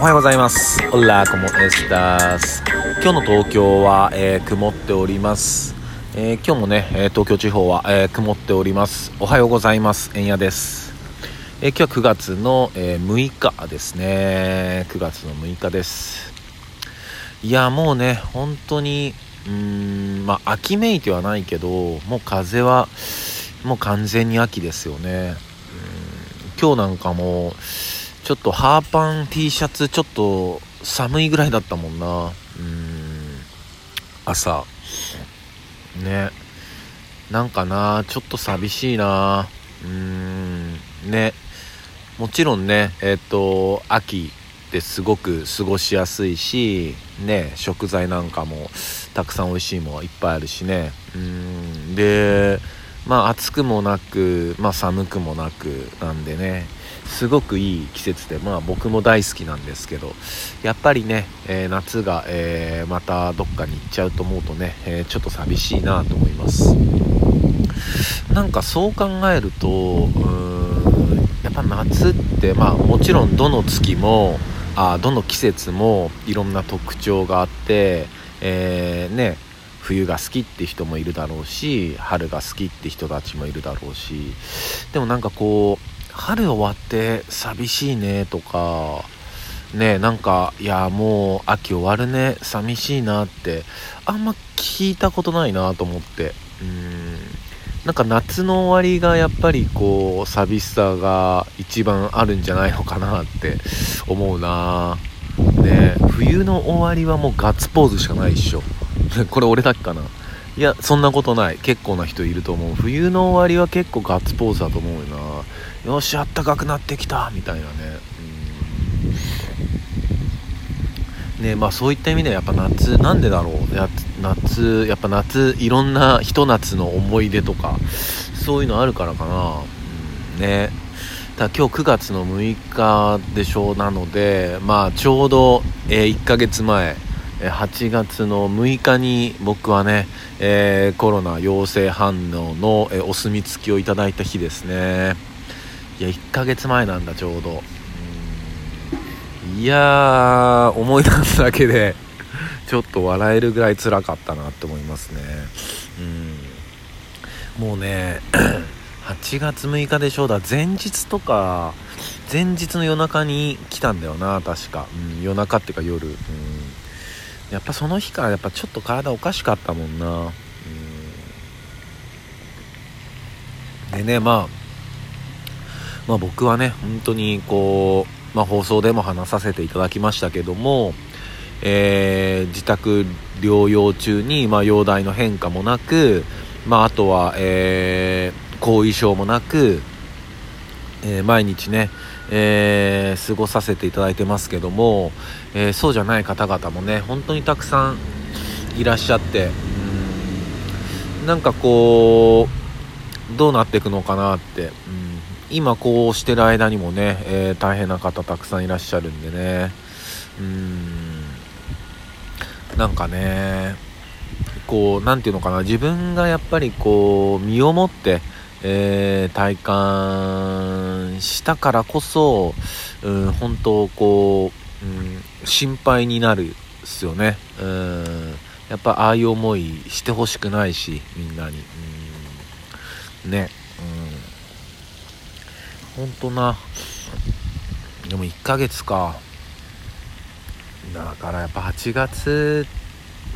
おはようございます。オラコモエスタス。今日の東京は、えー曇っております。えー今日もね、えー東京地方は、えー曇っております。おはようございます。えんやです。えー今日は9月の、えー6日ですね。9月の6日です。いや、もうね、本当に、うーん、まあ、秋めいてはないけど、もう風は、もう完全に秋ですよね。うん今日なんかもう、ちょっとハーパン T シャツちょっと寒いぐらいだったもんな。うん。朝。ね。なんかなちょっと寂しいな。うん。ね。もちろんねえっ、と秋ってすごく過ごしやすいしね食材なんかもたくさん美味しいものいっぱいあるしね。うん。でまあ暑くもなく、まあ、寒くもなくなんでねすごくいい季節でまあ僕も大好きなんですけどやっぱりね、えー夏が、えーまたどっかに行っちゃうと思うとね、えーちょっと寂しいなと思います。なんかそう考えるとうんやっぱ夏ってまあもちろんどの月もあどの季節もいろんな特徴があって、えーね冬が好きって人もいるだろうし春が好きって人たちもいるだろうしでもなんかこう春終わって寂しいねとかねなんかいやもう秋終わるね寂しいなってあんま聞いたことないなと思ってうん。なんか夏の終わりがやっぱりこう寂しさが一番あるんじゃないのかなって思うな。ね冬の終わりはもうガッツポーズしかないっしょ。これ俺だけかな。いやそんなことない。結構な人いると思う。冬の終わりは結構ガッツポーズだと思うよな。よしあったかくなってきた。みたいなね。うん。ねまあそういった意味ではやっぱ夏なんでだろう。や夏やっぱ夏いろんなひと夏の思い出とかそういうのあるからかな、うん、ね。ただ今日9月の6日でしょう。なのでまあちょうど、えー1ヶ月前8月の6日に僕はね、えーコロナ陽性反応の、えお墨付きをいただいた日ですね。いや1ヶ月前なんだちょうど。うん。いやー思い出すだけでちょっと笑えるぐらい辛かったなって思いますね。うん。もうね 8月6日でしょうだ。前日とか前日の夜中に来たんだよな確か、うん、夜中っていうか夜、うん、やっぱその日からやっぱちょっと体おかしかったもんな、うん、でねまあまあ僕はね本当にこう、まあ、放送でも話させていただきましたけどもえー自宅療養中に、まあ、容体の変化もなく、まあ、あとは、えー後遺症もなく、えー毎日ね、えー過ごさせていただいてますけども、えーそうじゃない方々もね本当にたくさんいらっしゃってうんなんかこうどうなっていくのかなって、うん、今こうしてる間にもね、え大変な方たくさんいらっしゃるんでねうんなんかねこうなんていうのかな自分がやっぱりこう身をもって、えー体感したからこそ、うん、本当こう、うん、心配になるっすよね、うん、やっぱああいう思いしてほしくないしみんなに、うん、ね。うん本当な。でも1ヶ月か。だからやっぱ8月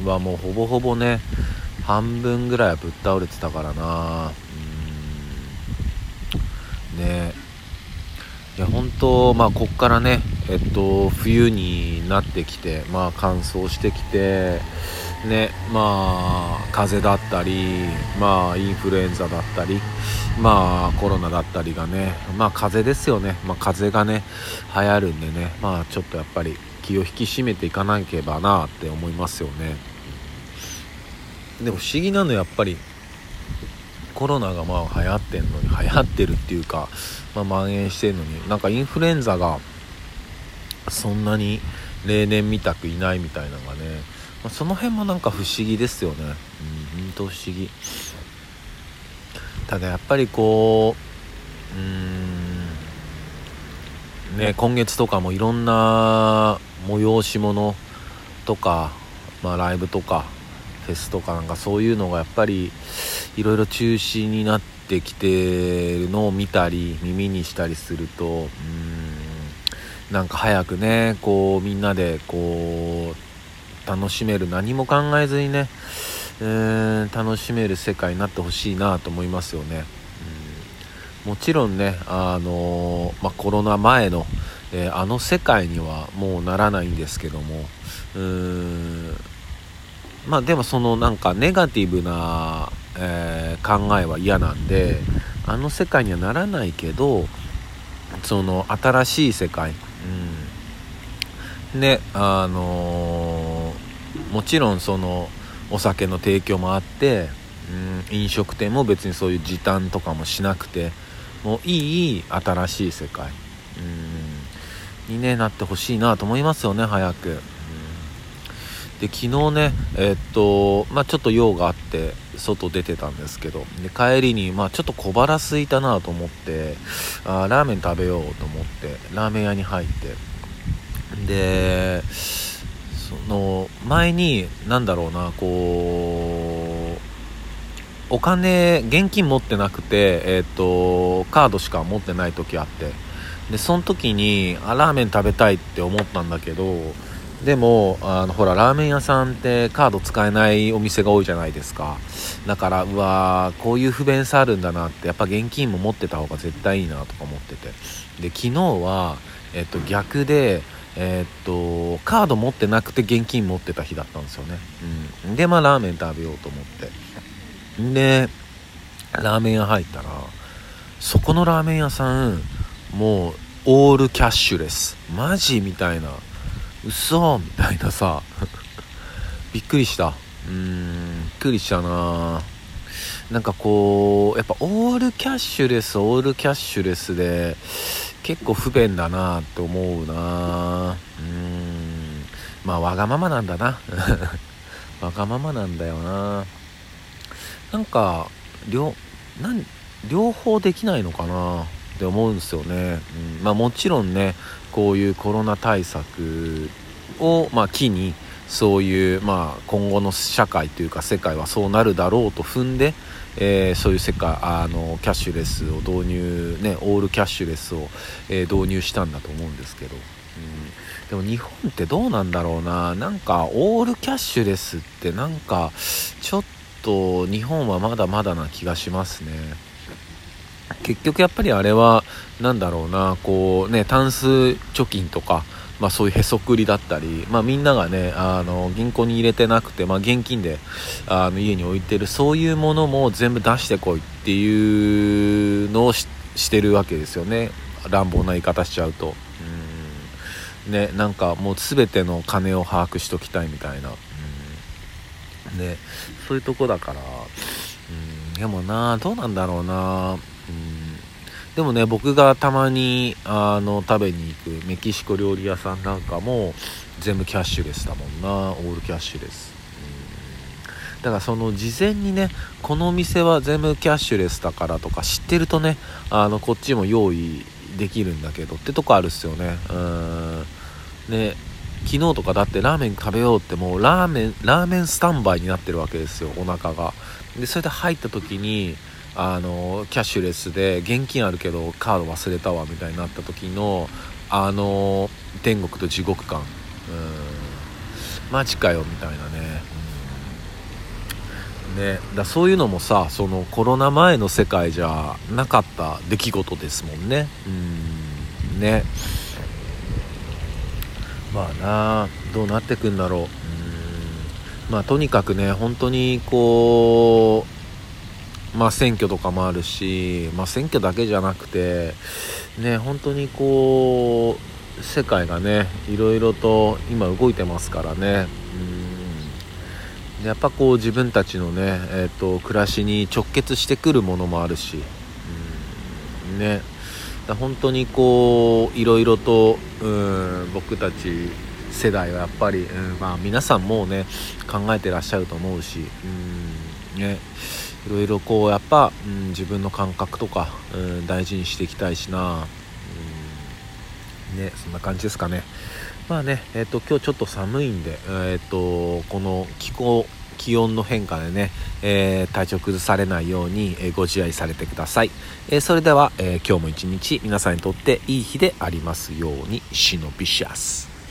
はもうほぼほぼね半分ぐらいはぶっ倒れてたからなうんねいや本当まあこっからねえっと冬になってきてまあ乾燥してきてねまあ風邪だったりまあインフルエンザだったりまあコロナだったりがねまあ風邪ですよね。まあ風邪がね流行るんでねまあちょっとやっぱり気を引き締めていかなければなって思いますよね。でも不思議なのやっぱりコロナがまあ流行ってんのに流行ってるっていうか、まあ、蔓延してるのになんかインフルエンザがそんなに例年みたくいないみたいなのがね、まあ、その辺もなんか不思議ですよね。うん本当不思議。ただやっぱりこううーんね今月とかもいろんな催し物とか、まあ、ライブとかフェスとかなんかそういうのがやっぱりいろいろ中止になってきてるのを見たり耳にしたりするとうんなんか早くねこうみんなでこう楽しめる何も考えずにね、えー、楽しめる世界になってほしいなと思いますよね。うんもちろんね、あのー、まあ、コロナ前の、えー、あの世界にはもうならないんですけどもうーんまあでもそのなんかネガティブな、えー、考えは嫌なんであの世界にはならないけどその新しい世界、うん、ねあのー、もちろんそのお酒の提供もあって、うん、飲食店も別にそういう時短とかもしなくてもういい新しい世界、うん、に、ね、なってほしいなと思いますよね早く。で昨日ねえー、っとまあちょっと用があって外出てたんですけどで帰りにまあちょっと小腹空いたなと思ってあラーメン食べようと思ってラーメン屋に入ってでその前に何だろうなこうお金現金持ってなくてえー、っとカードしか持ってない時あってでその時にあラーメン食べたいって思ったんだけどでもあのほらラーメン屋さんってカード使えないお店が多いじゃないですか。だからうわーこういう不便さあるんだなってやっぱ現金も持ってた方が絶対いいなとか思ってて。で昨日は、えっと、逆でえっとカード持ってなくて現金持ってた日だったんですよね、うん、でまあラーメン食べようと思って。でラーメン屋入ったらそこのラーメン屋さんもうオールキャッシュレス。マジみたいな嘘みたいなさ。びっくりした。うーんびっくりしたな。なんかこうやっぱオールキャッシュレスオールキャッシュレスで結構不便だなって思うな。うん。まあわがままなんだな。わがままなんだよな。なんか両両方できないのかな。って思うんですよね、うん、まあもちろんねこういうコロナ対策を、まあ、機にそういう、まあ、今後の社会というか世界はそうなるだろうと踏んで、えー、そういう世界あのキャッシュレスを導入、ね、オールキャッシュレスを、えー、導入したんだと思うんですけど、うん、でも日本ってどうなんだろうな。なんかオールキャッシュレスってなんかちょっと日本はまだまだな気がしますね。結局やっぱりあれは何だろうなこうねタンス貯金とか、まあ、そういうへそくりだったり、まあ、みんながねあの銀行に入れてなくて、まあ、現金であの家に置いてるそういうものも全部出してこいっていうのをしてるわけですよね。乱暴な言い方しちゃうと。うん。ね、なんかもう全ての金を把握しときたいみたいな、うん。ね、そういうとこだから、うん、でもなどうなんだろうな。でもね僕がたまにあの食べに行くメキシコ料理屋さんなんかも全部キャッシュレスだもんな。オールキャッシュレス。だからその事前にねこのお店は全部キャッシュレスだからとか知ってるとねあのこっちも用意できるんだけどってとこあるっすよね。うん。ね昨日とかだってラーメン食べようってもうラーメンラーメンスタンバイになってるわけですよお腹が。でそれで入った時にあのキャッシュレスで現金あるけどカード忘れたわみたいになった時のあの天国と地獄感。うん。マジかよみたいなね,、うん、ね。だそういうのもさそのコロナ前の世界じゃなかった出来事ですもんね。うん。ね。まあなどうなってくんだろう。うん。まあとにかくね本当にこうまあ、選挙とかもあるし、まあ、選挙だけじゃなくて、ね、本当にこう世界がねいろいろと今動いてますからね。やっぱこう自分たちのね、えーと、暮らしに直結してくるものもあるし。うん。ね。本当にこういろいろとうん僕たち世代はやっぱり、うんまあ、皆さんもね考えてらっしゃると思うし。うん。ね。いろいろこうやっぱ、うん、自分の感覚とか、うん、大事にしていきたいしな、うん、ねそんな感じですかね。まあねえっ、と今日ちょっと寒いんでえっ、とこの気候気温の変化でね、えー、体調崩されないように、え、ご自愛されてください、え、それでは、え今日も一日皆さんにとっていい日でありますようにシノビシャス